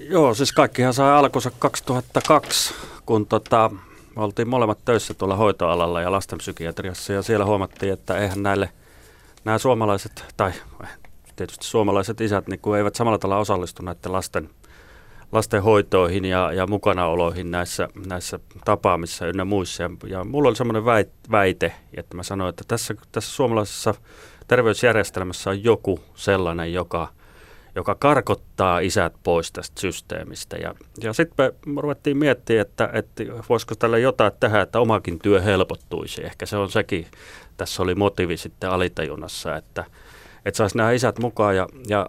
Joo, siis kaikkihan sai alkunsa 2002, kun tota, me oltiin molemmat töissä tuolla hoitoalalla ja lastenpsykiatriassa ja siellä huomattiin, että eihän näille nämä suomalaiset, tai tietysti suomalaiset isät, niin eivät samalla tavalla osallistu näiden lasten, lasten hoitoihin ja, ja mukanaoloihin näissä, näissä tapaamissa ynnä muissa. Ja, ja mulla oli semmoinen väite, että mä sanoin, että tässä, tässä suomalaisessa terveysjärjestelmässä on joku sellainen, joka – joka karkottaa isät pois tästä systeemistä. Ja, ja sitten me ruvettiin miettimään, että, että voisiko tällä jotain tehdä, että omakin työ helpottuisi. Ehkä se on sekin, tässä oli motiivi sitten alitajunnassa, että, että saisi nämä isät mukaan ja, ja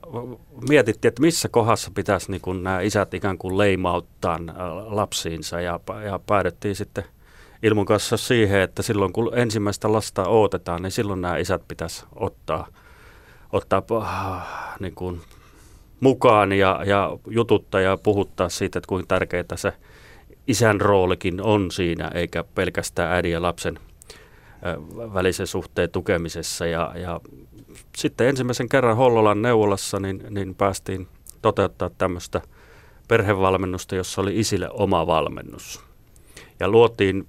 mietittiin, että missä kohdassa pitäisi niin kun nämä isät ikään kuin leimauttaa äh, lapsiinsa ja, ja päädyttiin sitten ilman kanssa siihen, että silloin kun ensimmäistä lasta odotetaan, niin silloin nämä isät pitäisi ottaa, ottaa äh, niin kuin mukaan ja, ja jututtaa ja puhuttaa siitä, että kuinka tärkeää se isän roolikin on siinä, eikä pelkästään äidin ja lapsen välisen suhteen tukemisessa. Ja, ja sitten ensimmäisen kerran Hollolan neuvolassa niin, niin päästiin toteuttaa tämmöistä perhevalmennusta, jossa oli isille oma valmennus. Ja luotiin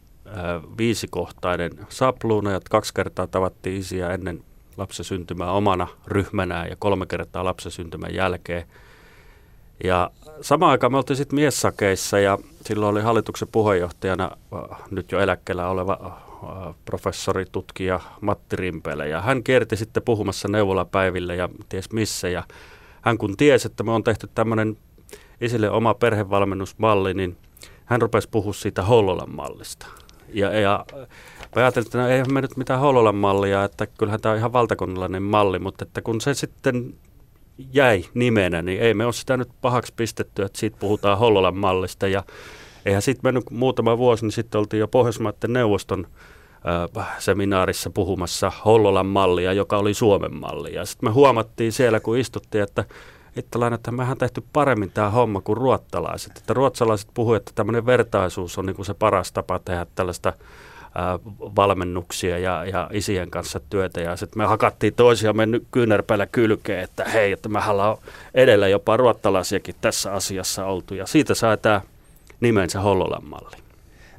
viisikohtainen sapluuna, ja kaksi kertaa tavattiin isiä ennen lapsen syntymää omana ryhmänään ja kolme kertaa lapsen syntymän jälkeen. Ja samaan aikaan me oltiin sitten miessakeissa ja silloin oli hallituksen puheenjohtajana äh, nyt jo eläkkeellä oleva äh, professori, tutkija Matti Rimpele. Ja hän kierti sitten puhumassa neuvolapäivillä ja ties missä. Ja hän kun tiesi, että me on tehty tämmöinen isille oma perhevalmennusmalli, niin hän rupesi puhua siitä Hollolan mallista. Ja, ja Mä ajattelin, että no, eihän me nyt mitään Hololan mallia, että kyllähän tämä on ihan valtakunnallinen malli, mutta että kun se sitten jäi nimenä, niin ei me ole sitä nyt pahaksi pistetty, että siitä puhutaan Hololan mallista. Ja eihän sitten mennyt muutama vuosi, niin sitten oltiin jo Pohjoismaiden neuvoston äh, seminaarissa puhumassa Hollolan mallia, joka oli Suomen malli. Ja sitten me huomattiin siellä, kun istuttiin, että Ittalainen, että mehän tehty paremmin tämä homma kuin ruottalaiset. Että ruotsalaiset puhuivat, että tämmöinen vertaisuus on niin se paras tapa tehdä tällaista valmennuksia ja, ja isien kanssa työtä. Ja sitten me hakattiin toisiamme kyynärpäillä kylkeen, että hei, että me ollaan edellä jopa ruottalaisiakin tässä asiassa oltu. Ja siitä sai tämä nimensä Hollolan malli.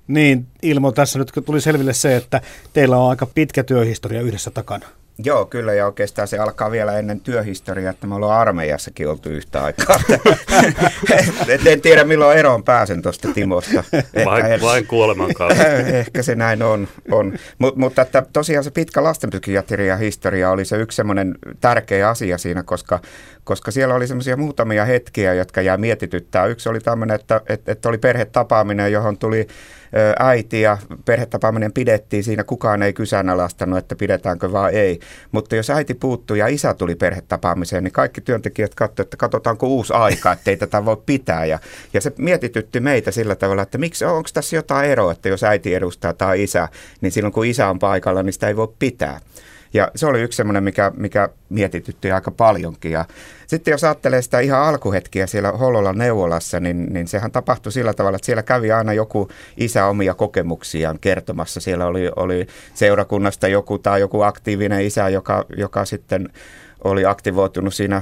Niin, Ilmo, tässä nyt tuli selville se, että teillä on aika pitkä työhistoria yhdessä takana. Joo, kyllä, ja oikeastaan se alkaa vielä ennen työhistoriaa, että me ollaan armeijassakin oltu yhtä aikaa. en tiedä, milloin eroon pääsen tuosta Timosta. vain, en, vain kuoleman kautta. Ehkä se näin on. on. Mut, mutta että tosiaan se pitkä lastenpsykiatria historia oli se yksi semmoinen tärkeä asia siinä, koska, koska siellä oli semmoisia muutamia hetkiä, jotka jää mietityttää. Yksi oli tämmöinen, että, että, että oli perhetapaaminen, johon tuli äiti ja perhetapaaminen pidettiin, siinä kukaan ei kyseenalaistanut, että pidetäänkö vai ei. Mutta jos äiti puuttui ja isä tuli perhetapaamiseen, niin kaikki työntekijät katsoivat, että katsotaanko uusi aika, että ei tätä voi pitää. Ja, ja se mietitytti meitä sillä tavalla, että miksi, onko tässä jotain eroa, että jos äiti edustaa tai isä, niin silloin kun isä on paikalla, niin sitä ei voi pitää. Ja se oli yksi semmoinen, mikä, mikä mietitytti aika paljonkin. Ja sitten jos ajattelee sitä ihan alkuhetkiä siellä Hololan neuvolassa, niin, niin sehän tapahtui sillä tavalla, että siellä kävi aina joku isä omia kokemuksiaan kertomassa. Siellä oli, oli seurakunnasta joku tai joku aktiivinen isä, joka, joka sitten oli aktivoitunut siinä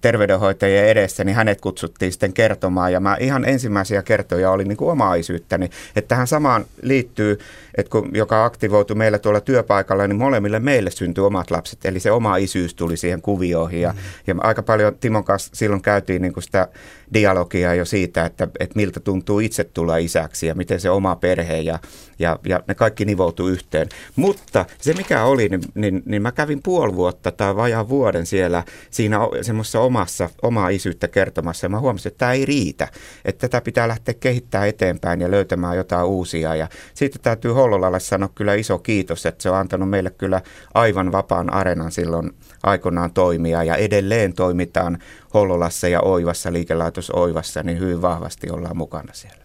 terveydenhoitajien edessä, niin hänet kutsuttiin sitten kertomaan. Ja mä ihan ensimmäisiä kertoja oli niin kuin omaa isyyttäni. Että tähän samaan liittyy, että kun, joka aktivoitui meillä tuolla työpaikalla, niin molemmille meille syntyi omat lapset. Eli se oma isyys tuli siihen kuvioihin. Ja, mm. ja aika paljon Timon kanssa silloin käytiin niin kuin sitä dialogia jo siitä, että, että miltä tuntuu itse tulla isäksi ja miten se oma perhe ja, ja, ja ne kaikki nivoutuu yhteen. Mutta se mikä oli, niin, niin, niin mä kävin puoli vuotta tai vajaa vuoden siellä siinä semmoisessa omassa, omaa isyyttä kertomassa ja mä huomasin, että tämä ei riitä. Että tätä pitää lähteä kehittämään eteenpäin ja löytämään jotain uusia. Ja siitä täytyy Hollolalle sanoa kyllä iso kiitos, että se on antanut meille kyllä aivan vapaan arenan silloin aikoinaan toimia ja edelleen toimitaan Hollolassa ja Oivassa, liikelaitos Oivassa, niin hyvin vahvasti ollaan mukana siellä.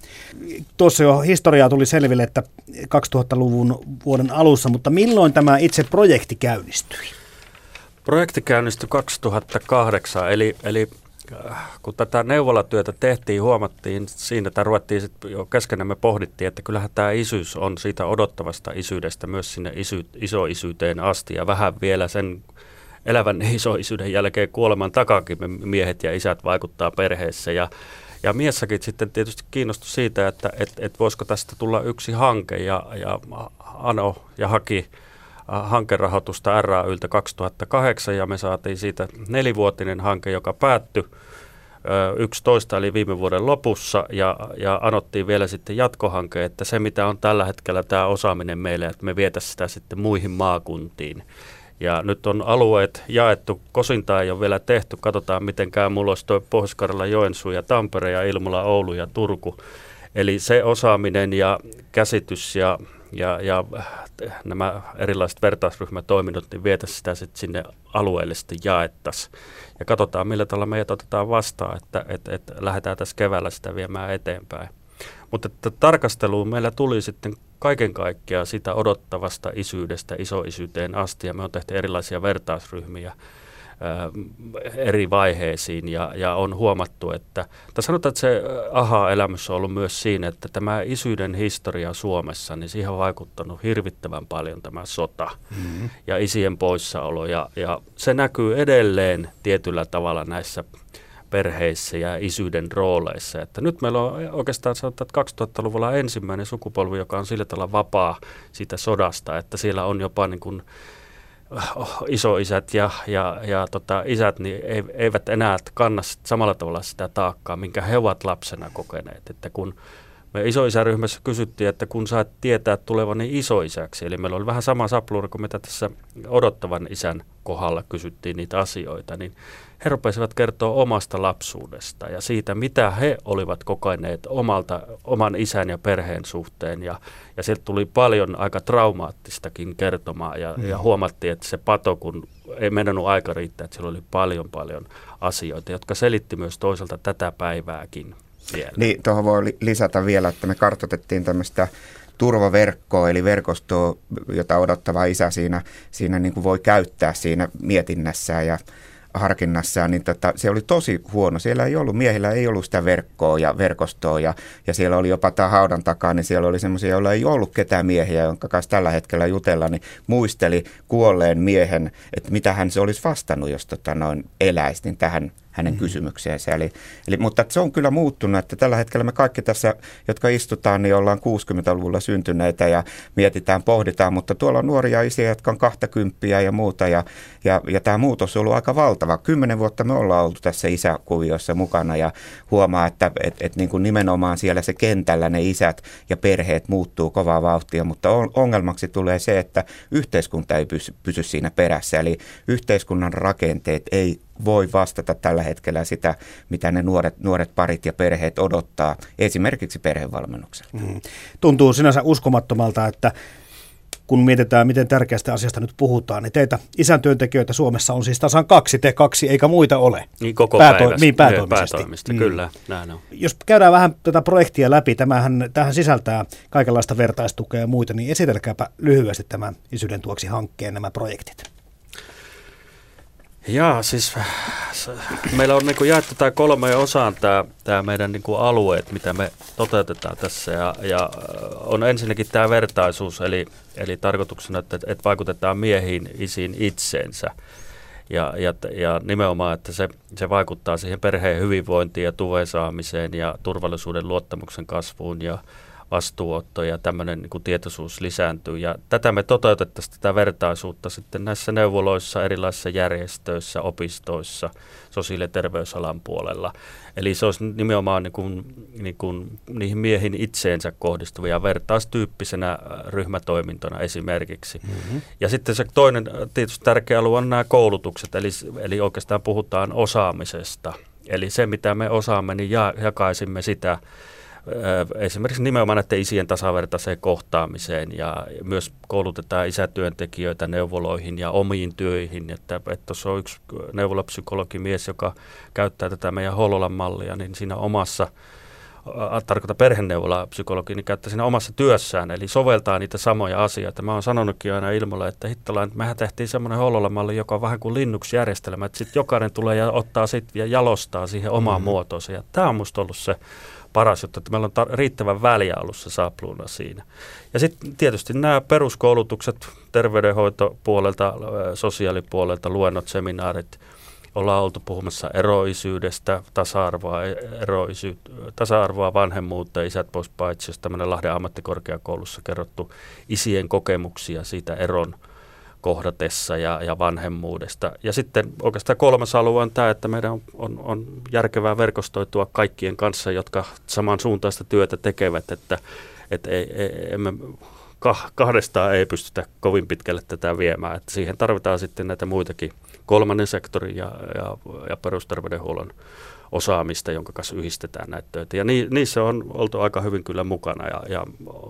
Tuossa jo historiaa tuli selville, että 2000-luvun vuoden alussa, mutta milloin tämä itse projekti käynnistyi? Projekti käynnistyi 2008, eli, eli äh, kun tätä neuvolatyötä tehtiin, huomattiin siinä, että ruvettiin sit jo keskenämme pohdittiin, että kyllähän tämä isyys on siitä odottavasta isyydestä myös sinne isy, isoisyyteen asti. Ja vähän vielä sen elävän isoisyyden jälkeen kuoleman takakin me miehet ja isät vaikuttaa perheessä. Ja Ja miessäkin sitten tietysti kiinnostui siitä, että et, et voisiko tästä tulla yksi hanke. Ja, ja Ano ja haki hankerahoitusta RAYltä 2008 ja me saatiin siitä nelivuotinen hanke, joka päättyi 11 eli viime vuoden lopussa ja, ja anottiin vielä sitten jatkohanke, että se mitä on tällä hetkellä tämä osaaminen meille, että me vietäisiin sitä sitten muihin maakuntiin. Ja nyt on alueet jaettu, kosinta ei ole vielä tehty, katsotaan miten käy. Mulla olisi tuo pohjois Joensuu ja Tampere ja Ilmula, Oulu ja Turku. Eli se osaaminen ja käsitys ja, ja, ja nämä erilaiset vertaisryhmätoiminnot, niin vietä sitä sitten sinne alueellisesti jaettaisiin. Ja katsotaan, millä tavalla meidät otetaan vastaan, että, että, että lähdetään tässä keväällä sitä viemään eteenpäin. Mutta että tarkasteluun meillä tuli sitten kaiken kaikkiaan sitä odottavasta isyydestä isoisyyteen asti, ja me on tehty erilaisia vertaisryhmiä eri vaiheisiin ja, ja on huomattu, että, tai sanotaan, että se aha-elämys on ollut myös siinä, että tämä isyyden historia Suomessa, niin siihen on vaikuttanut hirvittävän paljon tämä sota mm-hmm. ja isien poissaolo ja, ja se näkyy edelleen tietyllä tavalla näissä perheissä ja isyyden rooleissa. Että nyt meillä on oikeastaan sanotaan, että 2000-luvulla ensimmäinen sukupolvi, joka on sillä tavalla vapaa siitä sodasta, että siellä on jopa niin kuin isoisät ja, ja, ja tota, isät niin eivät enää kanna samalla tavalla sitä taakkaa, minkä he ovat lapsena kokeneet. Että kun me isoisäryhmässä kysyttiin, että kun saat tietää tulevani isoisäksi, eli meillä oli vähän sama sapluuri kuin mitä tässä odottavan isän kohdalla kysyttiin niitä asioita, niin he rupesivat kertoa omasta lapsuudesta ja siitä, mitä he olivat kokeneet omalta, oman isän ja perheen suhteen. Ja, ja sieltä tuli paljon aika traumaattistakin kertomaa ja, mm. ja huomattiin, että se pato, kun ei mennyt aika riittää, että siellä oli paljon paljon asioita, jotka selitti myös toisaalta tätä päivääkin vielä. Niin, tuohon voi lisätä vielä, että me kartoitettiin tämmöistä turvaverkkoa, eli verkostoa, jota odottava isä siinä, siinä niin kuin voi käyttää siinä mietinnässään ja harkinnassaan, niin tota, se oli tosi huono. Siellä ei ollut, miehillä ei ollut sitä verkkoa ja verkostoa ja, ja siellä oli jopa tämä haudan takaa, niin siellä oli semmoisia, joilla ei ollut ketään miehiä, jonka kanssa tällä hetkellä jutella, niin muisteli kuolleen miehen, että mitä hän se olisi vastannut, jos tota, noin eläisi, niin tähän hänen mm-hmm. kysymykseensä. Eli, eli, mutta se on kyllä muuttunut, että tällä hetkellä me kaikki tässä, jotka istutaan, niin ollaan 60-luvulla syntyneitä ja mietitään, pohditaan, mutta tuolla on nuoria isiä, jotka on 20 ja muuta ja, ja, ja tämä muutos on ollut aika valtava. Kymmenen vuotta me ollaan oltu tässä isäkuviossa mukana ja huomaa, että et, et niin kuin nimenomaan siellä se kentällä ne isät ja perheet muuttuu kovaa vauhtia, mutta ongelmaksi tulee se, että yhteiskunta ei pysy, pysy siinä perässä, eli yhteiskunnan rakenteet ei voi vastata tällä hetkellä sitä, mitä ne nuoret, nuoret parit ja perheet odottaa esimerkiksi perhevalmennukselta. Mm. Tuntuu sinänsä uskomattomalta, että kun mietitään, miten tärkeästä asiasta nyt puhutaan, niin teitä isän työntekijöitä Suomessa on siis tasan kaksi, te kaksi, eikä muita ole. Niin koko Pääto- päivästä. Niin, päätoimisesti. päätoimisesti mm. kyllä, näin on. Jos käydään vähän tätä projektia läpi, tämähän, tämähän sisältää kaikenlaista vertaistukea ja muita, niin esitelkääpä lyhyesti tämän isyyden tuoksi hankkeen nämä projektit. Jaa, siis meillä on niin jaettu tämä kolme osaan tämä, meidän niin kuin alueet, mitä me toteutetaan tässä. Ja, ja on ensinnäkin tämä vertaisuus, eli, eli tarkoituksena, että, että vaikutetaan miehiin, isiin itseensä. Ja, ja, ja nimenomaan, että se, se vaikuttaa siihen perheen hyvinvointiin ja tuen saamiseen ja turvallisuuden luottamuksen kasvuun ja, vastuuotto ja tämmöinen niin kuin tietoisuus lisääntyy. Ja tätä me toteutettaisiin tätä vertaisuutta sitten näissä neuvoloissa, erilaisissa järjestöissä, opistoissa, sosiaali- ja terveysalan puolella. Eli se olisi nimenomaan niin kuin, niin kuin niihin miehiin itseensä kohdistuvia vertaistyyppisenä äh, ryhmätoimintona esimerkiksi. Mm-hmm. Ja sitten se toinen äh, tietysti tärkeä alue on nämä koulutukset, eli, eli oikeastaan puhutaan osaamisesta. Eli se, mitä me osaamme, niin jakaisimme sitä esimerkiksi nimenomaan näiden isien tasavertaiseen kohtaamiseen ja myös koulutetaan isätyöntekijöitä neuvoloihin ja omiin työihin. Että, että tuossa on yksi neuvolapsykologi mies, joka käyttää tätä meidän Hololan mallia, niin siinä omassa tarkoita perheneuvolapsykologi, niin käyttää siinä omassa työssään, eli soveltaa niitä samoja asioita. Mä oon sanonutkin aina ilmoilla, että hittolaan, että mehän tehtiin semmoinen Holola-malli, joka on vähän kuin Linux-järjestelmä, että sitten jokainen tulee ja ottaa sit ja jalostaa siihen omaan mm-hmm. muotoonsa. Ja tämä on musta ollut se paras juttu, että meillä on tar- riittävän väliä ollut se sapluuna siinä. Ja sitten tietysti nämä peruskoulutukset terveydenhoitopuolelta, sosiaalipuolelta, luennot, seminaarit, ollaan oltu puhumassa eroisyydestä, tasa-arvoa, eroisy, tasa-arvoa vanhemmuutta, isät pois paitsi, jos tämmöinen Lahden ammattikorkeakoulussa kerrottu isien kokemuksia siitä eron kohdatessa ja, ja vanhemmuudesta. Ja sitten oikeastaan kolmas alue on tämä, että meidän on, on, on järkevää verkostoitua kaikkien kanssa, jotka samansuuntaista työtä tekevät, että, että ei, ei, emme kahdestaan ei pystytä kovin pitkälle tätä viemään. Että siihen tarvitaan sitten näitä muitakin kolmannen sektorin ja, ja, ja perusterveydenhuollon osaamista, jonka kanssa yhdistetään näitä töitä. Ja ni, niissä on oltu aika hyvin kyllä mukana ja, ja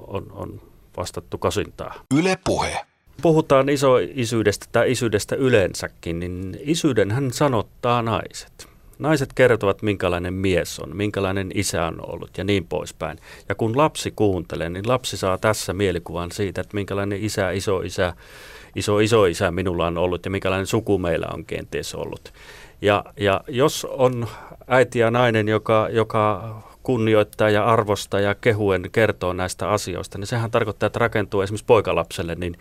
on, on vastattu kasintaa. Yle puhe. Puhutaan isoisyydestä tai isyydestä yleensäkin, niin isyyden hän sanottaa naiset. Naiset kertovat, minkälainen mies on, minkälainen isä on ollut ja niin poispäin. Ja kun lapsi kuuntelee, niin lapsi saa tässä mielikuvan siitä, että minkälainen isä, iso isä, iso iso isä minulla on ollut ja minkälainen suku meillä on kenties ollut. Ja, ja jos on äiti ja nainen, joka, joka kunnioittaa ja arvostaa ja kehuen kertoo näistä asioista, niin sehän tarkoittaa, että rakentuu esimerkiksi poikalapselle niin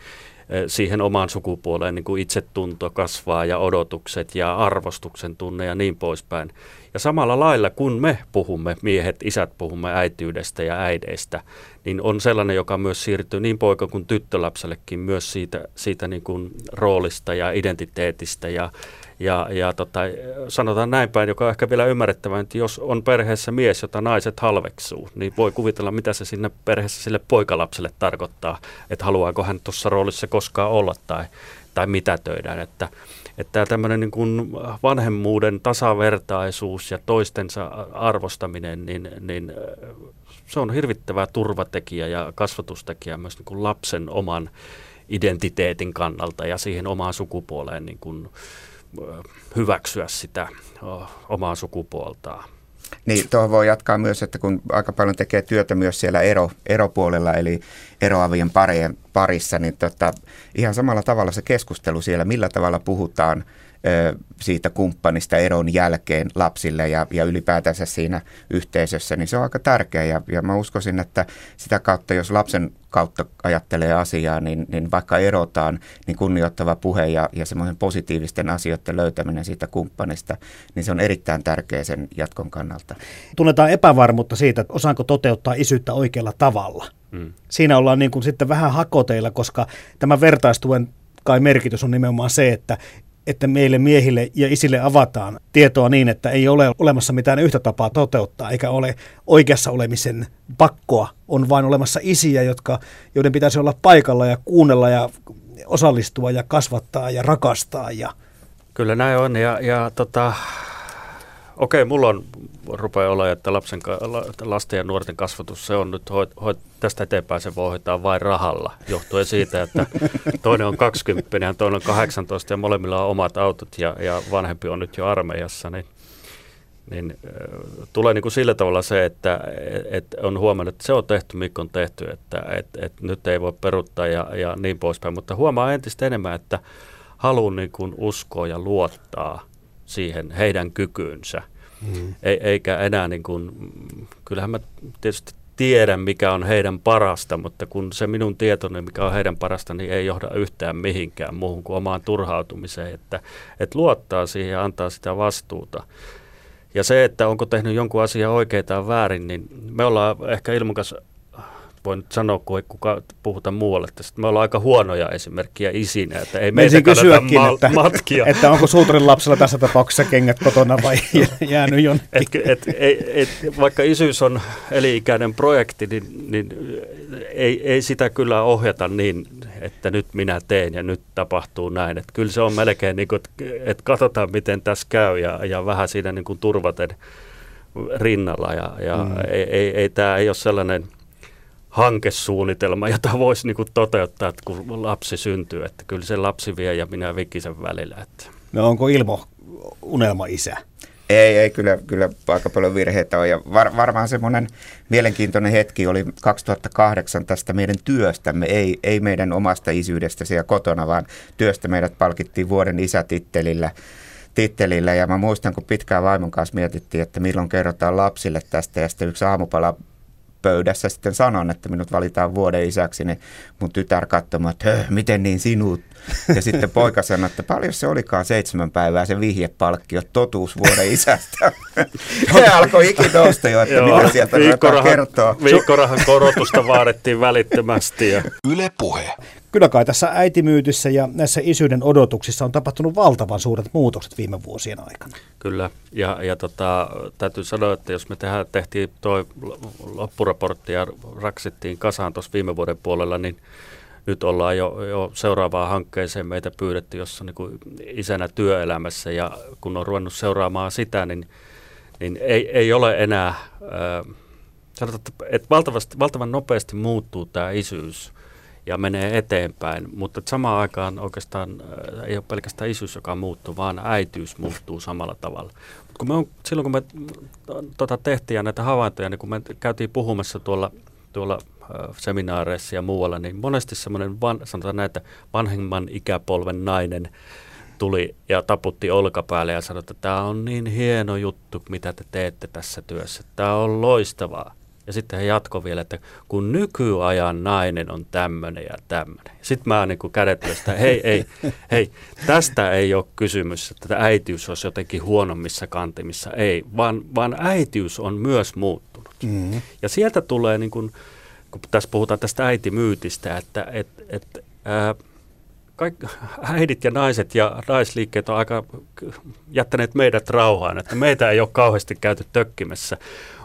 siihen omaan sukupuoleen niin kuin itsetunto kasvaa ja odotukset ja arvostuksen tunne ja niin poispäin. Ja samalla lailla, kun me puhumme, miehet, isät puhumme äityydestä ja äideistä, niin on sellainen, joka myös siirtyy niin poika- kuin tyttölapsellekin myös siitä, siitä niin kuin roolista ja identiteetistä ja, ja, ja tota, sanotaan näin päin, joka on ehkä vielä ymmärrettävä, että jos on perheessä mies, jota naiset halveksuu, niin voi kuvitella, mitä se sinne perheessä sille poikalapselle tarkoittaa, että haluaako hän tuossa roolissa koskaan olla tai, tai mitä töidään. Että, että tämmöinen niin kuin vanhemmuuden tasavertaisuus ja toistensa arvostaminen, niin, niin se on hirvittävä turvatekijä ja kasvatustekijä myös niin kuin lapsen oman identiteetin kannalta ja siihen omaan sukupuoleen niin kuin, hyväksyä sitä omaa sukupuoltaan. Niin, tuohon voi jatkaa myös, että kun aika paljon tekee työtä myös siellä ero, eropuolella, eli eroavien parien parissa, niin tota, ihan samalla tavalla se keskustelu siellä, millä tavalla puhutaan siitä kumppanista eron jälkeen lapsille ja, ja ylipäätänsä siinä yhteisössä, niin se on aika tärkeä. Ja, ja mä uskoisin, että sitä kautta, jos lapsen kautta ajattelee asiaa, niin, niin vaikka erotaan, niin kunnioittava puhe ja, ja semmoisen positiivisten asioiden löytäminen siitä kumppanista, niin se on erittäin tärkeä sen jatkon kannalta. Tunnetaan epävarmuutta siitä, että osaanko toteuttaa isyyttä oikealla tavalla. Mm. Siinä ollaan niin kuin sitten vähän hakoteilla, koska tämä vertaistuen kai merkitys on nimenomaan se, että että meille miehille ja isille avataan tietoa niin, että ei ole olemassa mitään yhtä tapaa toteuttaa, eikä ole oikeassa olemisen pakkoa. On vain olemassa isiä, jotka, joiden pitäisi olla paikalla ja kuunnella ja osallistua ja kasvattaa ja rakastaa. Ja... Kyllä näin on ja, ja tota, okei, mulla on rupeaa olla, että lapsen, lasten ja nuorten kasvatus, se on nyt, hoit, hoit, tästä eteenpäin se voi hoitaa vain rahalla, johtuen siitä, että toinen on 20 ja toinen on 18 ja molemmilla on omat autot ja, ja vanhempi on nyt jo armeijassa, niin, niin äh, tulee niin kuin sillä tavalla se, että et on huomannut, että se on tehty, mikä on tehty, että et, et nyt ei voi peruttaa ja, ja niin poispäin, mutta huomaa entistä enemmän, että haluan niin kuin uskoa ja luottaa siihen heidän kykyynsä – Mm. E- eikä enää niin kuin, kyllähän mä tietysti tiedän, mikä on heidän parasta, mutta kun se minun tietoni, mikä on heidän parasta, niin ei johda yhtään mihinkään muuhun kuin omaan turhautumiseen, että, että luottaa siihen ja antaa sitä vastuuta. Ja se, että onko tehnyt jonkun asian oikein tai väärin, niin me ollaan ehkä Ilmukas voi nyt sanoa, kun ei kukaan puhuta muualle tästä. Me ollaan aika huonoja esimerkkiä isinä, että ei meitä kysyäkin, ma- että, matkia. että onko suutarin lapsella tässä tapauksessa kengät kotona vai jäänyt jonnekin. Et, et, et, et, vaikka isyys on eli-ikäinen projekti, niin, niin ei, ei sitä kyllä ohjata niin, että nyt minä teen ja nyt tapahtuu näin. Et kyllä se on melkein niin kuin, että et katsotaan miten tässä käy ja, ja vähän siinä niin kuin turvaten rinnalla. Ja, ja mm. ei, ei, ei, tämä ei ole sellainen – hankesuunnitelma, jota voisi niin toteuttaa, että kun lapsi syntyy, että kyllä se lapsi vie ja minä vikisen välillä. Että. No onko Ilmo unelma isä? Ei, ei kyllä, kyllä aika paljon virheitä on. Ja var, varmaan semmoinen mielenkiintoinen hetki oli 2008 tästä meidän työstämme, ei, ei meidän omasta isyydestä siellä kotona, vaan työstä meidät palkittiin vuoden isätittelillä tittelillä. Ja mä muistan, kun pitkään vaimon kanssa mietittiin, että milloin kerrotaan lapsille tästä. Ja sitten yksi aamupala pöydässä sitten sanon, että minut valitaan vuoden isäksi, niin mun tytär katsomaan, että miten niin sinut? Ja sitten poika sanoi, että paljon se olikaan seitsemän päivää se vihjepalkkio, totuus vuoden isästä. Se alkoi ikinousta jo, että Joo, mitä sieltä viikkorahan, kertoa. Viikkorahan korotusta vaadittiin välittömästi. Ja... Yle puhe. Kyllä kai tässä äitimyytissä ja näissä isyyden odotuksissa on tapahtunut valtavan suuret muutokset viime vuosien aikana. Kyllä, ja, ja tota, täytyy sanoa, että jos me tehdään, tehtiin tuo loppuraportti ja raksittiin kasaan tuossa viime vuoden puolella, niin nyt ollaan jo, jo seuraavaan hankkeeseen meitä pyydetty, jossa niin kuin isänä työelämässä ja kun on ruvennut seuraamaan sitä, niin, niin ei, ei ole enää, äh, sanotaan, että, valtavasti, valtavan nopeasti muuttuu tämä isyys ja menee eteenpäin, mutta samaan aikaan oikeastaan äh, ei ole pelkästään isyys, joka muuttuu, vaan äityys muuttuu samalla tavalla. Mut kun me on, silloin kun me tota, tehtiin näitä havaintoja, niin kun me käytiin puhumassa tuolla, tuolla äh, seminaareissa ja muualla, niin monesti semmoinen, van, sanotaan näitä vanhemman ikäpolven nainen tuli ja taputti olkapäälle ja sanoi, että tämä on niin hieno juttu, mitä te teette tässä työssä. Tämä on loistavaa. Ja sitten he jatko vielä, että kun nykyajan nainen on tämmöinen ja tämmöinen. Sitten mä niin kädet että hei, ei, hei, tästä ei ole kysymys, että äitiys olisi jotenkin huonommissa kantimissa. Ei, vaan, vaan äitiys on myös muuttunut. Mm-hmm. Ja sieltä tulee, niin kuin, kun tässä puhutaan tästä äitimyytistä, että et, et, ää, kaikki äidit ja naiset ja naisliikkeet on aika jättäneet meidät rauhaan, että meitä ei ole kauheasti käyty tökkimessä.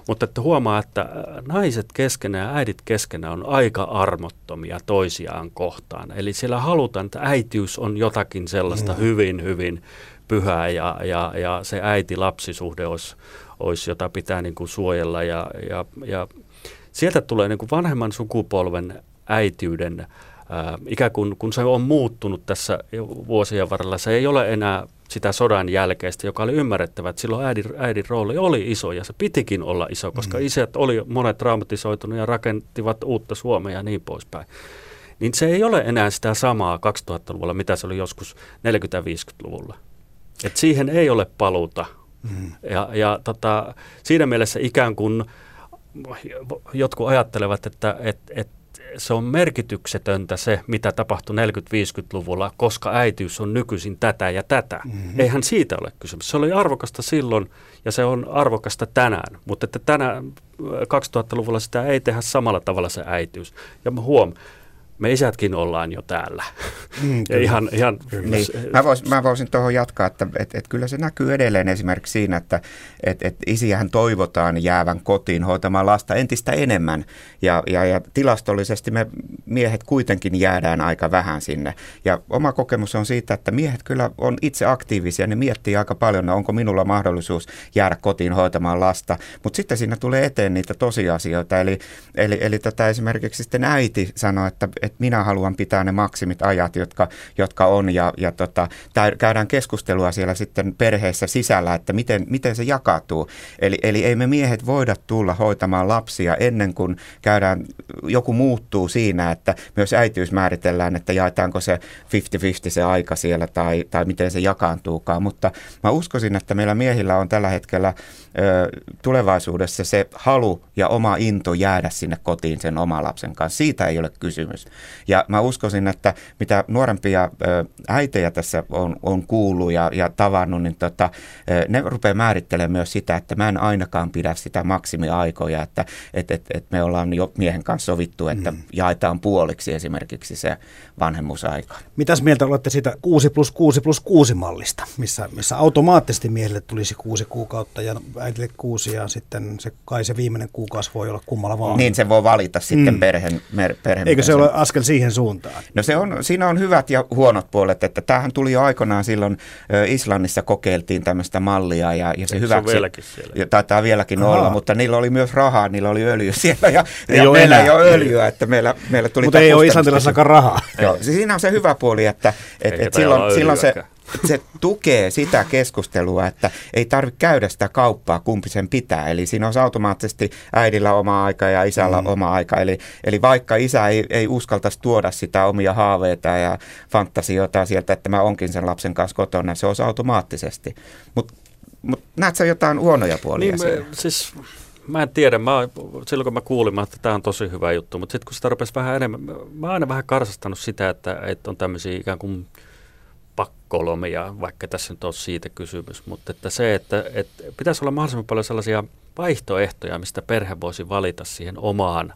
Mutta että huomaa, että naiset keskenään ja äidit keskenään on aika armottomia toisiaan kohtaan. Eli siellä halutaan, että äitiys on jotakin sellaista mm. hyvin, hyvin pyhää ja, ja, ja se äiti-lapsisuhde olisi, olisi, jota pitää niin kuin suojella. Ja, ja, ja sieltä tulee niin kuin vanhemman sukupolven äitiyden Ää, ikään kuin kun se on muuttunut tässä vuosien varrella, se ei ole enää sitä sodan jälkeistä, joka oli ymmärrettävä, että silloin äidin, äidin rooli oli iso ja se pitikin olla iso, koska mm. isät oli monet traumatisoitunut ja rakentivat uutta Suomea ja niin poispäin. Niin se ei ole enää sitä samaa 2000-luvulla, mitä se oli joskus 40-50-luvulla. Et siihen ei ole paluuta. Mm. Ja, ja tota, siinä mielessä ikään kuin jotkut ajattelevat, että et, et se on merkityksetöntä se, mitä tapahtui 40-50-luvulla, koska äitiys on nykyisin tätä ja tätä. Mm-hmm. Eihän siitä ole kysymys. Se oli arvokasta silloin ja se on arvokasta tänään, mutta että tänään 2000-luvulla sitä ei tehdä samalla tavalla se äitiys. Ja huom, me isätkin ollaan jo täällä. Mm, ja ihan, ihan, niin. mä, vois, mä voisin tuohon jatkaa, että et, et kyllä se näkyy edelleen esimerkiksi siinä, että et, et isiähän toivotaan jäävän kotiin hoitamaan lasta entistä enemmän. Ja, ja, ja tilastollisesti me miehet kuitenkin jäädään aika vähän sinne. Ja oma kokemus on siitä, että miehet kyllä on itse aktiivisia. Ne miettii aika paljon, onko minulla mahdollisuus jäädä kotiin hoitamaan lasta. Mutta sitten siinä tulee eteen niitä tosiasioita. Eli, eli, eli tätä esimerkiksi sitten äiti sanoi, että että minä haluan pitää ne maksimit ajat, jotka, jotka on ja, ja tota, käydään keskustelua siellä sitten perheessä sisällä, että miten, miten se jakautuu. Eli, eli ei me miehet voida tulla hoitamaan lapsia ennen kuin käydään, joku muuttuu siinä, että myös äitiys määritellään, että jaetaanko se 50-50 se aika siellä tai, tai miten se jakaantuukaan. Mutta mä uskoisin, että meillä miehillä on tällä hetkellä tulevaisuudessa se halu ja oma into jäädä sinne kotiin sen oman lapsen kanssa. Siitä ei ole kysymys. Ja mä uskoisin, että mitä nuorempia äitejä tässä on, on kuullut ja, ja tavannut, niin tota, ne rupeaa määrittelemään myös sitä, että mä en ainakaan pidä sitä maksimiaikoja, että et, et, et me ollaan jo miehen kanssa sovittu, että mm. jaetaan puoliksi esimerkiksi se vanhemmuusaika. Mitäs mieltä olette siitä 6 plus 6 plus 6 mallista, missä, missä automaattisesti miehelle tulisi kuusi kuukautta ja äitille kuusi ja sitten se, kai se viimeinen kuukausi voi olla kummalla vaan. Niin, se voi valita sitten mm. perheen, perheen. Eikö se ole askel siihen suuntaan? No se on, siinä on hyvät ja huonot puolet, että tämähän tuli jo aikanaan silloin Islannissa kokeiltiin tämmöistä mallia ja, ja se hyväksi. Se vieläkin siellä. Ja taitaa vieläkin Aha. olla, mutta niillä oli myös rahaa, niillä oli öljy siellä ja, ei ja meillä enää. ei ole öljyä, että meillä, meillä tuli Mutta ei ole islantilaisakaan rahaa. Joo, siinä on se hyvä puoli, että et, et silloin, silloin se se tukee sitä keskustelua, että ei tarvitse käydä sitä kauppaa, kumpi sen pitää. Eli siinä on automaattisesti äidillä oma aika ja isällä mm. oma aika. Eli, eli vaikka isä ei, ei uskaltaisi tuoda sitä omia haaveita ja fantasioita sieltä, että mä onkin sen lapsen kanssa kotona, se olisi automaattisesti. Mutta mut näetkö jotain huonoja puolia niin, me, siis mä en tiedä, mä, silloin kun mä kuulin, että tämä on tosi hyvä juttu, mutta sitten kun sitä rupesi vähän enemmän, mä oon aina vähän karsastanut sitä, että, että on tämmöisiä ikään kuin pakkolomia, vaikka tässä nyt on siitä kysymys, mutta että se, että, että pitäisi olla mahdollisimman paljon sellaisia vaihtoehtoja, mistä perhe voisi valita siihen omaan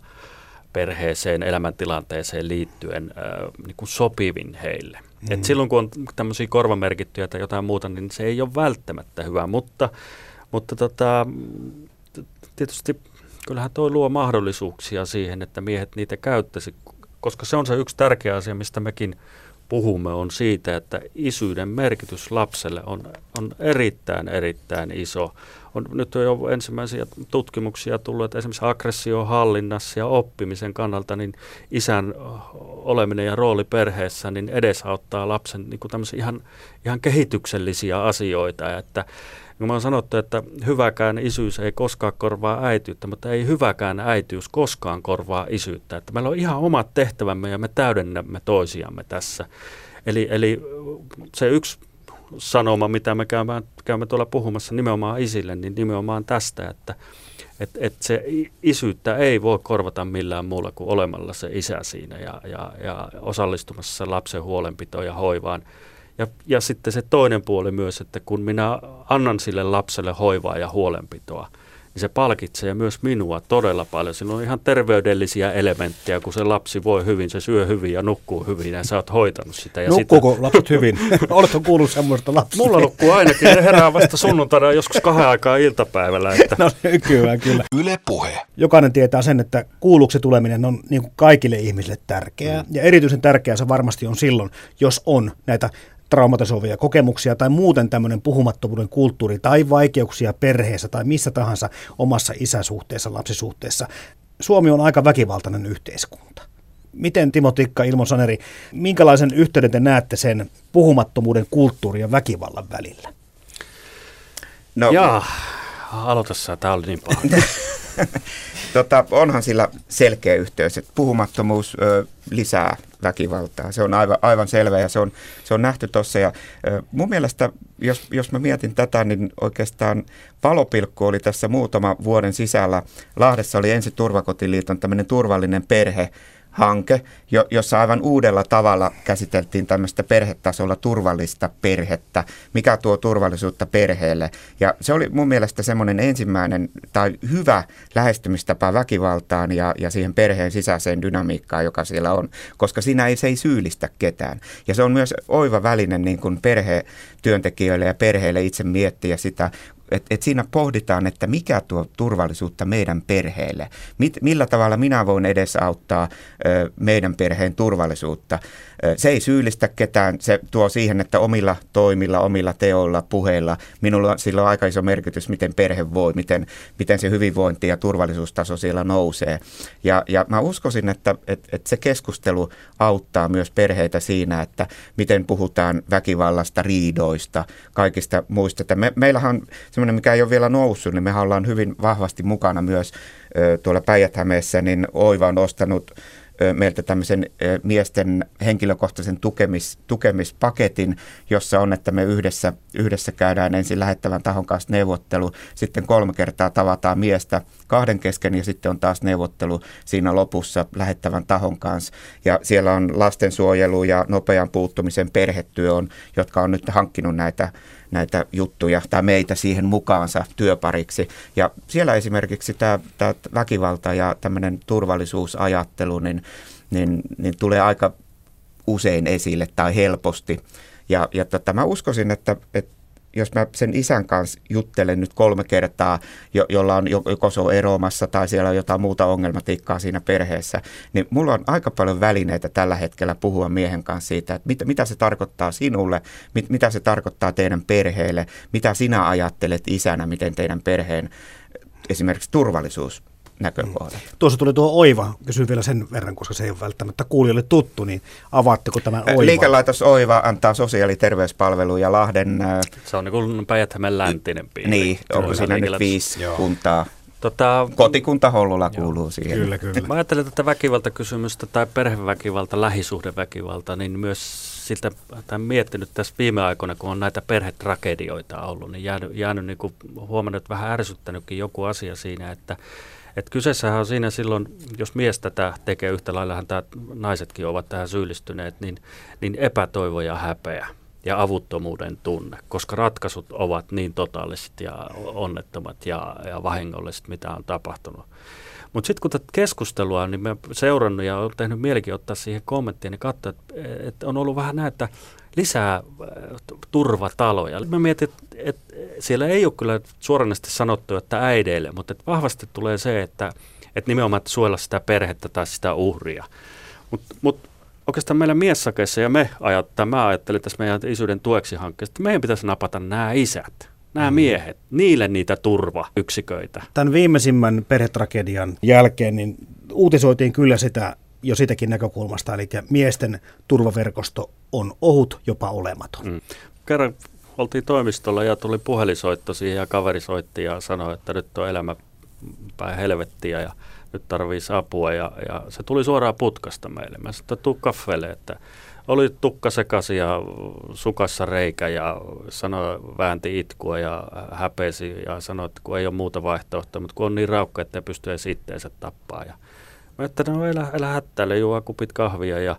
perheeseen, elämäntilanteeseen liittyen äh, niin kuin sopivin heille. Mm. Et silloin kun on tämmöisiä korvamerkittyjä tai jotain muuta, niin se ei ole välttämättä hyvä, mutta, mutta tota, tietysti kyllähän toi luo mahdollisuuksia siihen, että miehet niitä käyttäisi, koska se on se yksi tärkeä asia, mistä mekin puhumme, on siitä, että isyyden merkitys lapselle on, on erittäin, erittäin iso. On, nyt on jo ensimmäisiä tutkimuksia tullut, että esimerkiksi aggression hallinnassa ja oppimisen kannalta niin isän oleminen ja rooli perheessä niin edesauttaa lapsen niin kuin ihan, ihan kehityksellisiä asioita, että kun mä oon sanottu, että hyväkään isyys ei koskaan korvaa äityyttä, mutta ei hyväkään äitiys koskaan korvaa isyyttä. Että meillä on ihan omat tehtävämme ja me täydennämme toisiamme tässä. Eli, eli se yksi sanoma, mitä me käymme, käymme tuolla puhumassa nimenomaan isille, niin nimenomaan tästä, että et, et se isyyttä ei voi korvata millään muulla kuin olemalla se isä siinä ja, ja, ja osallistumassa lapsen huolenpitoon ja hoivaan. Ja, ja sitten se toinen puoli myös, että kun minä annan sille lapselle hoivaa ja huolenpitoa, niin se palkitsee myös minua todella paljon. Siinä on ihan terveydellisiä elementtejä, kun se lapsi voi hyvin, se syö hyvin ja nukkuu hyvin ja sä oot hoitanut sitä. Ja Nukkuuko sitä... lapset hyvin? Oletko kuullut semmoista lapsista? Mulla nukkuu ainakin, ne herää vasta sunnuntaina joskus kahden aikaa iltapäivällä. Että... no kyllä, kyllä. Yle puhe. Jokainen tietää sen, että kuulluksi tuleminen on niin kuin kaikille ihmisille tärkeää. Mm. Ja erityisen tärkeää se varmasti on silloin, jos on näitä traumatisoivia kokemuksia tai muuten tämmöinen puhumattomuuden kulttuuri tai vaikeuksia perheessä tai missä tahansa omassa isäsuhteessa, lapsisuhteessa. Suomi on aika väkivaltainen yhteiskunta. Miten Timo Tikka, Ilmo Saneri, minkälaisen yhteyden te näette sen puhumattomuuden kulttuurin ja väkivallan välillä? No, Jaa, aloita sä, tämä oli niin paha. tota, onhan sillä selkeä yhteys, että puhumattomuus ö, lisää väkivaltaa. Se on aivan, aivan selvä ja se on, se on nähty tuossa. Ja ö, mun mielestä, jos, jos mä mietin tätä, niin oikeastaan valopilkku oli tässä muutama vuoden sisällä. Lahdessa oli ensi Turvakotiliiton tämmöinen turvallinen perhe, hanke, jo, jossa aivan uudella tavalla käsiteltiin tämmöistä perhetasolla turvallista perhettä, mikä tuo turvallisuutta perheelle. Ja se oli mun mielestä semmoinen ensimmäinen tai hyvä lähestymistapa väkivaltaan ja, ja siihen perheen sisäiseen dynamiikkaan, joka siellä on, koska siinä ei, se ei syyllistä ketään. Ja se on myös oiva väline niin kuin perhetyöntekijöille ja perheille itse miettiä sitä et, et siinä pohditaan, että mikä tuo turvallisuutta meidän perheelle. Mit, millä tavalla minä voin edesauttaa ö, meidän perheen turvallisuutta. Se ei syyllistä ketään, se tuo siihen, että omilla toimilla, omilla teoilla, puheilla, minulla sillä on aika iso merkitys, miten perhe voi, miten, miten se hyvinvointi ja turvallisuustaso siellä nousee. Ja, ja mä uskoisin, että, että, että se keskustelu auttaa myös perheitä siinä, että miten puhutaan väkivallasta, riidoista, kaikista muista. Me, meillähän on semmoinen, mikä ei ole vielä noussut, niin mehän ollaan hyvin vahvasti mukana myös tuolla päijät niin Oiva on ostanut meiltä tämmöisen miesten henkilökohtaisen tukemis, tukemispaketin, jossa on, että me yhdessä, yhdessä käydään ensin lähettävän tahon kanssa neuvottelu, sitten kolme kertaa tavataan miestä kahden kesken ja sitten on taas neuvottelu siinä lopussa lähettävän tahon kanssa. Ja siellä on lastensuojelu ja nopean puuttumisen perhetyö, on, jotka on nyt hankkinut näitä näitä juttuja tai meitä siihen mukaansa työpariksi. Ja siellä esimerkiksi tämä, tämä väkivalta ja tämmöinen turvallisuusajattelu, niin, niin, niin tulee aika usein esille tai helposti. Ja, ja tota, mä uskoisin, että, että jos mä sen isän kanssa juttelen nyt kolme kertaa, jo, jolla on joko se on eroamassa tai siellä on jotain muuta ongelmatiikkaa siinä perheessä, niin mulla on aika paljon välineitä tällä hetkellä puhua miehen kanssa siitä, että mit, mitä se tarkoittaa sinulle, mit, mitä se tarkoittaa teidän perheelle, mitä sinä ajattelet isänä, miten teidän perheen esimerkiksi turvallisuus näkökohdat. Mm. Tuossa tuli tuo Oiva, kysyn vielä sen verran, koska se ei ole välttämättä kuulijoille tuttu, niin avaatteko tämän Oiva? Liikelaitos Oiva antaa sosiaali- ja terveyspalveluja Lahden... Se on niin kuin päijät läntinen piiri. Niin, onko siinä nyt viisi Joo. kuntaa? Tota, Kotikunta Hollula kuuluu joo, siihen. Kyllä, kyllä. Mä ajattelen tätä väkivaltakysymystä tai perheväkivalta, lähisuhdeväkivalta, niin myös siltä tämän miettinyt tässä viime aikoina, kun on näitä perhetragedioita ollut, niin jäänyt, jäänyt niin kuin huomannut, että vähän ärsyttänytkin joku asia siinä, että et kyseessähän on siinä silloin, jos mies tätä tekee yhtä lailla, tämä naisetkin ovat tähän syyllistyneet, niin, niin epätoivo ja häpeä ja avuttomuuden tunne, koska ratkaisut ovat niin totaaliset ja onnettomat ja, ja vahingolliset, mitä on tapahtunut. Mutta sitten kun tätä keskustelua, niin mä seurannut ja olen tehnyt mielikin ottaa siihen kommenttia, niin katsoa, että, että on ollut vähän näitä lisää äh, turvataloja. Mä mietin, että, että siellä ei ole kyllä suoranaisesti sanottu, että äideille, mutta että vahvasti tulee se, että, että nimenomaan että suojella sitä perhettä tai sitä uhria. Mutta mut oikeastaan meillä miessakeissa ja me ajattaa, mä ajattelin tässä meidän isyyden tueksi hankkeesta, että meidän pitäisi napata nämä isät nämä mm. miehet, niille niitä turvayksiköitä. Tämän viimeisimmän perhetragedian jälkeen niin uutisoitiin kyllä sitä jo sitäkin näkökulmasta, eli miesten turvaverkosto on ohut, jopa olematon. Mm. Kerran oltiin toimistolla ja tuli puhelisoitto siihen ja kaveri soitti ja sanoi, että nyt on elämä päin helvettiä ja nyt tarvitsisi apua ja, ja se tuli suoraan putkasta meille. Mä sanoin, että tuu kaffeelle, että oli tukka sekaisin ja sukassa reikä ja sanoi, väänti itkua ja häpesi ja sanoi, että kun ei ole muuta vaihtoehtoa, mutta kun on niin raukka, että ei pysty edes itteensä tappaa. Ja mä että no elä, elä hättäile, juo kupit kahvia ja,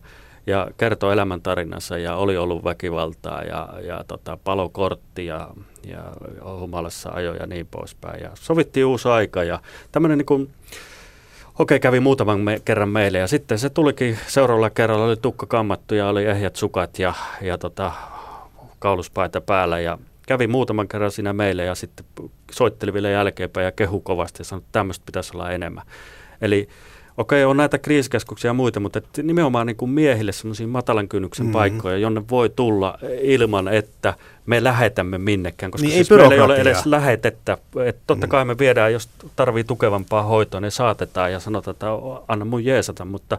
ja kertoi elämäntarinansa ja oli ollut väkivaltaa ja, ja tota, palokortti ja, ja humalassa ajo ja niin poispäin. Ja sovittiin uusi aika ja tämmöinen niin Okei, kävi muutaman me- kerran meille ja sitten se tulikin seuraavalla kerralla, oli tukka kammattu ja oli ehjät sukat ja, ja tota, kauluspaita päällä ja kävi muutaman kerran siinä meille ja sitten soitteli vielä jälkeenpäin ja kehu kovasti ja sanoi, että tämmöistä pitäisi olla enemmän. Eli okei, on näitä kriisikeskuksia ja muita, mutta että nimenomaan niin kuin miehille semmoisia matalan kynnyksen mm-hmm. paikkoja, jonne voi tulla ilman, että me lähetämme minnekään, koska niin siis ei meillä ei ole edes lähetettä. Että totta mm. kai me viedään, jos tarvii tukevampaa hoitoa, niin saatetaan ja sanotaan, että anna mun jeesata, mutta,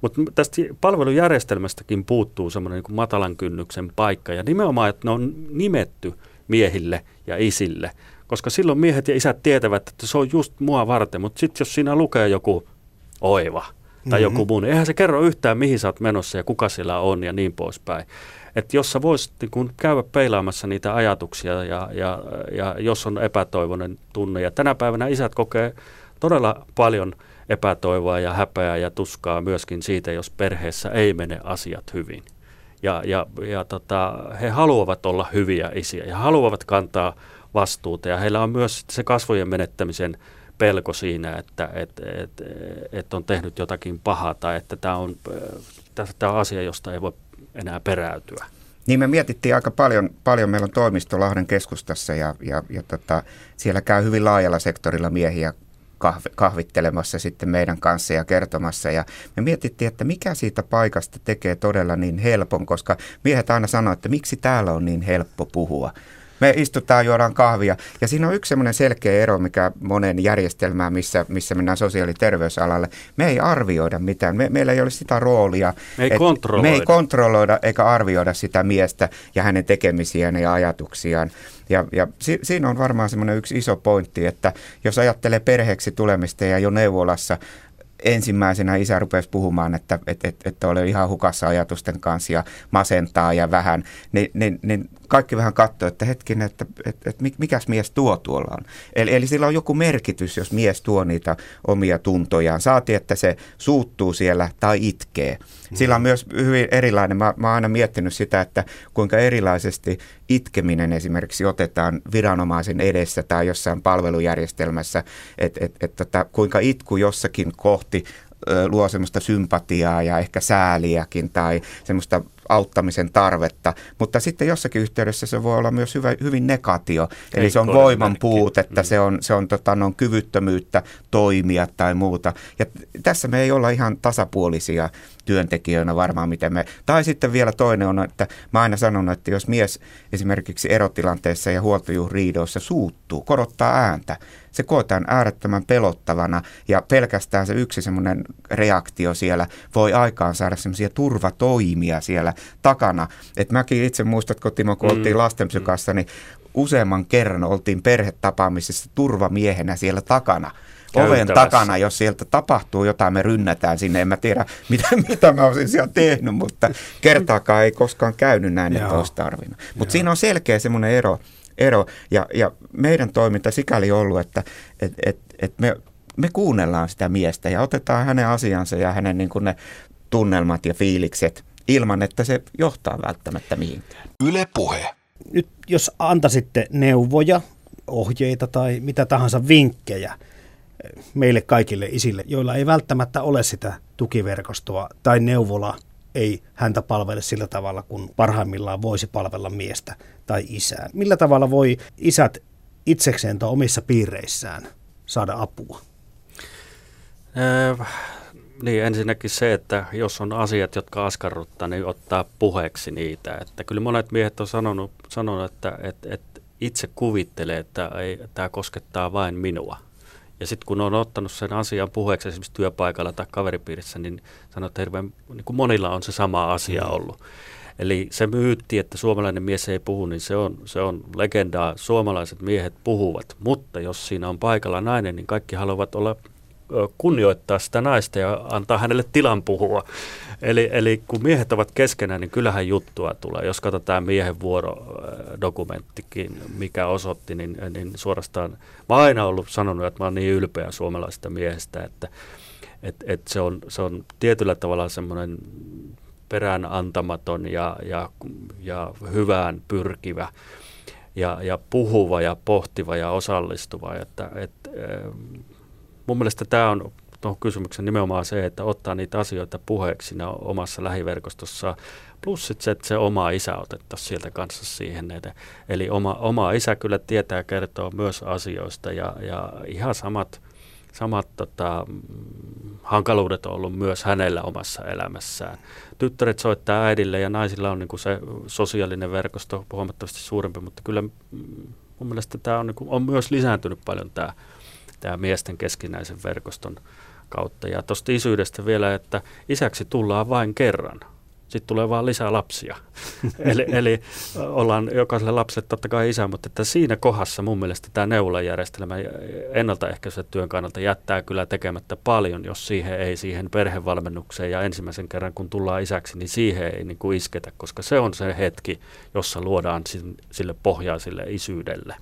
mutta tästä palvelujärjestelmästäkin puuttuu semmoinen niin matalan kynnyksen paikka ja nimenomaan, että ne on nimetty miehille ja isille, koska silloin miehet ja isät tietävät, että se on just mua varten, mutta sitten jos siinä lukee joku oiva tai mm-hmm. joku muu, niin eihän se kerro yhtään, mihin sä oot menossa ja kuka siellä on ja niin poispäin. Että jos sä voisit niin kun käydä peilaamassa niitä ajatuksia ja, ja, ja jos on epätoivoinen tunne. Ja tänä päivänä isät kokee todella paljon epätoivoa ja häpeää ja tuskaa myöskin siitä, jos perheessä ei mene asiat hyvin. Ja, ja, ja tota, he haluavat olla hyviä isiä ja haluavat kantaa vastuuta ja heillä on myös se kasvojen menettämisen pelko siinä, että et, et, et on tehnyt jotakin pahaa tai että tämä on, tämä on asia, josta ei voi enää peräytyä. Niin me mietittiin aika paljon, paljon meillä on toimisto Lahden keskustassa ja, ja, ja tota, siellä käy hyvin laajalla sektorilla miehiä kahvi, kahvittelemassa sitten meidän kanssa ja kertomassa. Ja me mietittiin, että mikä siitä paikasta tekee todella niin helpon, koska miehet aina sanoo, että miksi täällä on niin helppo puhua. Me istutaan, juodaan kahvia. Ja siinä on yksi semmoinen selkeä ero, mikä monen järjestelmään, missä, missä mennään sosiaali- ja terveysalalle. Me ei arvioida mitään. Me, meillä ei ole sitä roolia. Me ei, kontrolloida. me ei kontrolloida eikä arvioida sitä miestä ja hänen tekemisiään ja ajatuksiaan. Ja, ja si, siinä on varmaan semmoinen yksi iso pointti, että jos ajattelee perheeksi tulemista ja jo neuvolassa ensimmäisenä isä rupesi puhumaan, että, että, että, että oli ihan hukassa ajatusten kanssa ja masentaa ja vähän, niin, niin, niin kaikki vähän katsoi, että hetkinen, että, että, että mikäs mies tuo tuolla on. Eli, eli sillä on joku merkitys, jos mies tuo niitä omia tuntojaan. Saati, että se suuttuu siellä tai itkee. Sillä on myös hyvin erilainen, mä, mä oon aina miettinyt sitä, että kuinka erilaisesti itkeminen esimerkiksi otetaan viranomaisen edessä tai jossain palvelujärjestelmässä, että et, et, tota, kuinka itku jossakin kohti luo semmoista sympatiaa ja ehkä sääliäkin tai semmoista auttamisen tarvetta, mutta sitten jossakin yhteydessä se voi olla myös hyvä, hyvin negatio, eli Ei se on voiman puutetta, mm. se on, se on, tota, on kyvyttömyyttä toimia tai muuta. Ja tässä me ei olla ihan tasapuolisia työntekijöinä varmaan, miten me... Tai sitten vielä toinen on, että mä aina sanon, että jos mies esimerkiksi erotilanteessa ja huoltojuhriidoissa suuttuu, korottaa ääntä, se koetaan äärettömän pelottavana ja pelkästään se yksi semmoinen reaktio siellä voi aikaan saada semmoisia turvatoimia siellä takana. Et mäkin itse muistatko Timo, kun mm. oltiin lastenpsykassa, niin useamman kerran oltiin perhetapaamisessa turvamiehenä siellä takana oven takana, jos sieltä tapahtuu jotain, me rynnätään sinne. En mä tiedä, mitä, mitä mä olisin siellä tehnyt, mutta kertaakaan ei koskaan käynyt näin, että olisi tarvinnut. Mutta siinä on selkeä semmoinen ero, ero ja, ja meidän toiminta sikäli ollut, että et, et, et me, me kuunnellaan sitä miestä ja otetaan hänen asiansa ja hänen niin kuin ne tunnelmat ja fiilikset ilman, että se johtaa välttämättä mihinkään. Yle puhe. Nyt jos antaisitte neuvoja, ohjeita tai mitä tahansa vinkkejä meille kaikille isille, joilla ei välttämättä ole sitä tukiverkostoa tai neuvola ei häntä palvele sillä tavalla, kun parhaimmillaan voisi palvella miestä tai isää. Millä tavalla voi isät itsekseen tai omissa piireissään saada apua? Äh, niin, ensinnäkin se, että jos on asiat, jotka askarruttaa, niin ottaa puheeksi niitä. Että kyllä monet miehet on sanonut, sanonut että, että, että itse kuvittelee, että ei, tämä koskettaa vain minua. Ja sitten kun on ottanut sen asian puheeksi esimerkiksi työpaikalla tai kaveripiirissä, niin sanoo, että hirveän, niin kuin monilla on se sama asia mm. ollut. Eli se myytti, että suomalainen mies ei puhu, niin se on, se on legendaa. Suomalaiset miehet puhuvat, mutta jos siinä on paikalla nainen, niin kaikki haluavat olla kunnioittaa sitä naista ja antaa hänelle tilan puhua. Eli, eli kun miehet ovat keskenään, niin kyllähän juttua tulee. Jos katsotaan miehen vuorodokumenttikin, mikä osoitti, niin, niin suorastaan mä oon aina ollut sanonut, että mä oon niin ylpeä suomalaisesta miehestä, että et, et se, on, se on tietyllä tavalla semmoinen perään antamaton ja, ja, ja hyvään pyrkivä ja, ja puhuva ja pohtiva ja osallistuva. Että, et, mun mielestä tämä on tuohon kysymyksen nimenomaan se, että ottaa niitä asioita puheeksi siinä omassa lähiverkostossa, plus sit se, että se oma isä otettaisiin sieltä kanssa siihen. Että, eli oma, oma isä kyllä tietää kertoa myös asioista ja, ja ihan samat, samat tota, hankaluudet on ollut myös hänellä omassa elämässään. Tyttäret soittaa äidille ja naisilla on niin se sosiaalinen verkosto huomattavasti suurempi, mutta kyllä mun mielestä tämä on, niin on myös lisääntynyt paljon tämä tämä miesten keskinäisen verkoston kautta. Ja tuosta isyydestä vielä, että isäksi tullaan vain kerran. Sitten tulee vaan lisää lapsia. eli, eli ollaan jokaiselle lapselle totta kai isä, mutta että siinä kohdassa mun mielestä tämä neuvolajärjestelmä ennaltaehkäisen työn kannalta jättää kyllä tekemättä paljon, jos siihen ei siihen perhevalmennukseen ja ensimmäisen kerran kun tullaan isäksi, niin siihen ei niin kuin isketä, koska se on se hetki, jossa luodaan sille pohjaa sille isyydelle.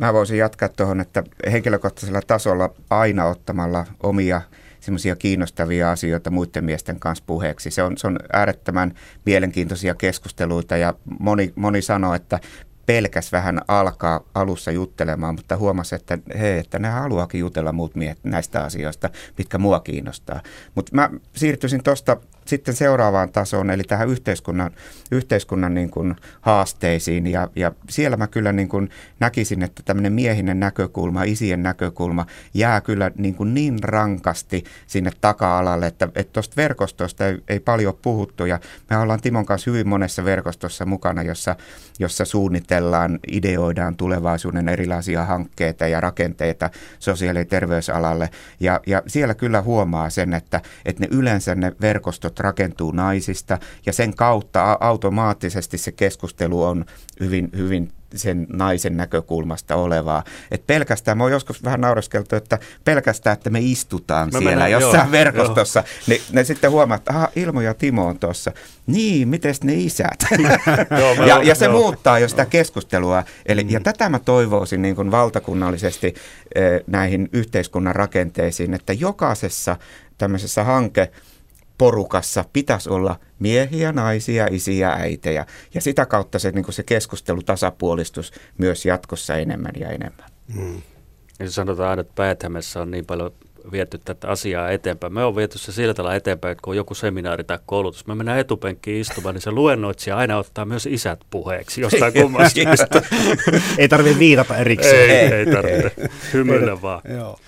Mä voisin jatkaa tuohon, että henkilökohtaisella tasolla aina ottamalla omia semmoisia kiinnostavia asioita muiden miesten kanssa puheeksi. Se on, se on äärettömän mielenkiintoisia keskusteluita ja moni, moni sanoo, että pelkäs vähän alkaa alussa juttelemaan, mutta huomasi, että hei, että ne haluakin jutella muut miehet näistä asioista, mitkä mua kiinnostaa. Mutta mä siirtyisin tuosta sitten seuraavaan tasoon, eli tähän yhteiskunnan, yhteiskunnan niin kuin haasteisiin. Ja, ja siellä mä kyllä niin kuin näkisin, että tämmöinen miehinen näkökulma, isien näkökulma jää kyllä niin, kuin niin rankasti sinne taka-alalle, että tuosta verkostosta ei, ei paljon puhuttu. Ja me ollaan Timon kanssa hyvin monessa verkostossa mukana, jossa, jossa suunnitellaan, ideoidaan tulevaisuuden erilaisia hankkeita ja rakenteita sosiaali- ja terveysalalle. Ja, ja siellä kyllä huomaa sen, että, että ne yleensä ne verkostot rakentuu naisista ja sen kautta automaattisesti se keskustelu on hyvin, hyvin sen naisen näkökulmasta olevaa. Et pelkästään, mä oon joskus vähän naureskeltu, että pelkästään, että me istutaan mä siellä mennään, jossain joo, verkostossa, joo. Niin ne sitten huomaa, että aha, Ilmo ja Timo on tuossa. Niin, miten ne isät? joo, ja, ja se joo. muuttaa jo sitä keskustelua. Eli, mm. Ja tätä mä toivoisin niin kuin valtakunnallisesti eh, näihin yhteiskunnan rakenteisiin, että jokaisessa tämmöisessä hanke, porukassa pitäisi olla miehiä, naisia, isiä, äitejä. Ja sitä kautta se, niin se keskustelu tasapuolistus myös jatkossa enemmän ja enemmän. Hmm. Ja sanotaan aina, että päät on niin paljon viety tätä asiaa eteenpäin. Me on viety se sillä tavalla eteenpäin, että kun on joku seminaari tai koulutus, me mennään etupenkkiin istumaan, niin se luennoitsija aina ottaa myös isät puheeksi jostain kummasta. ei tarvitse viitata erikseen. Ei, ei tarvitse. Hymyillä vaan. Joo.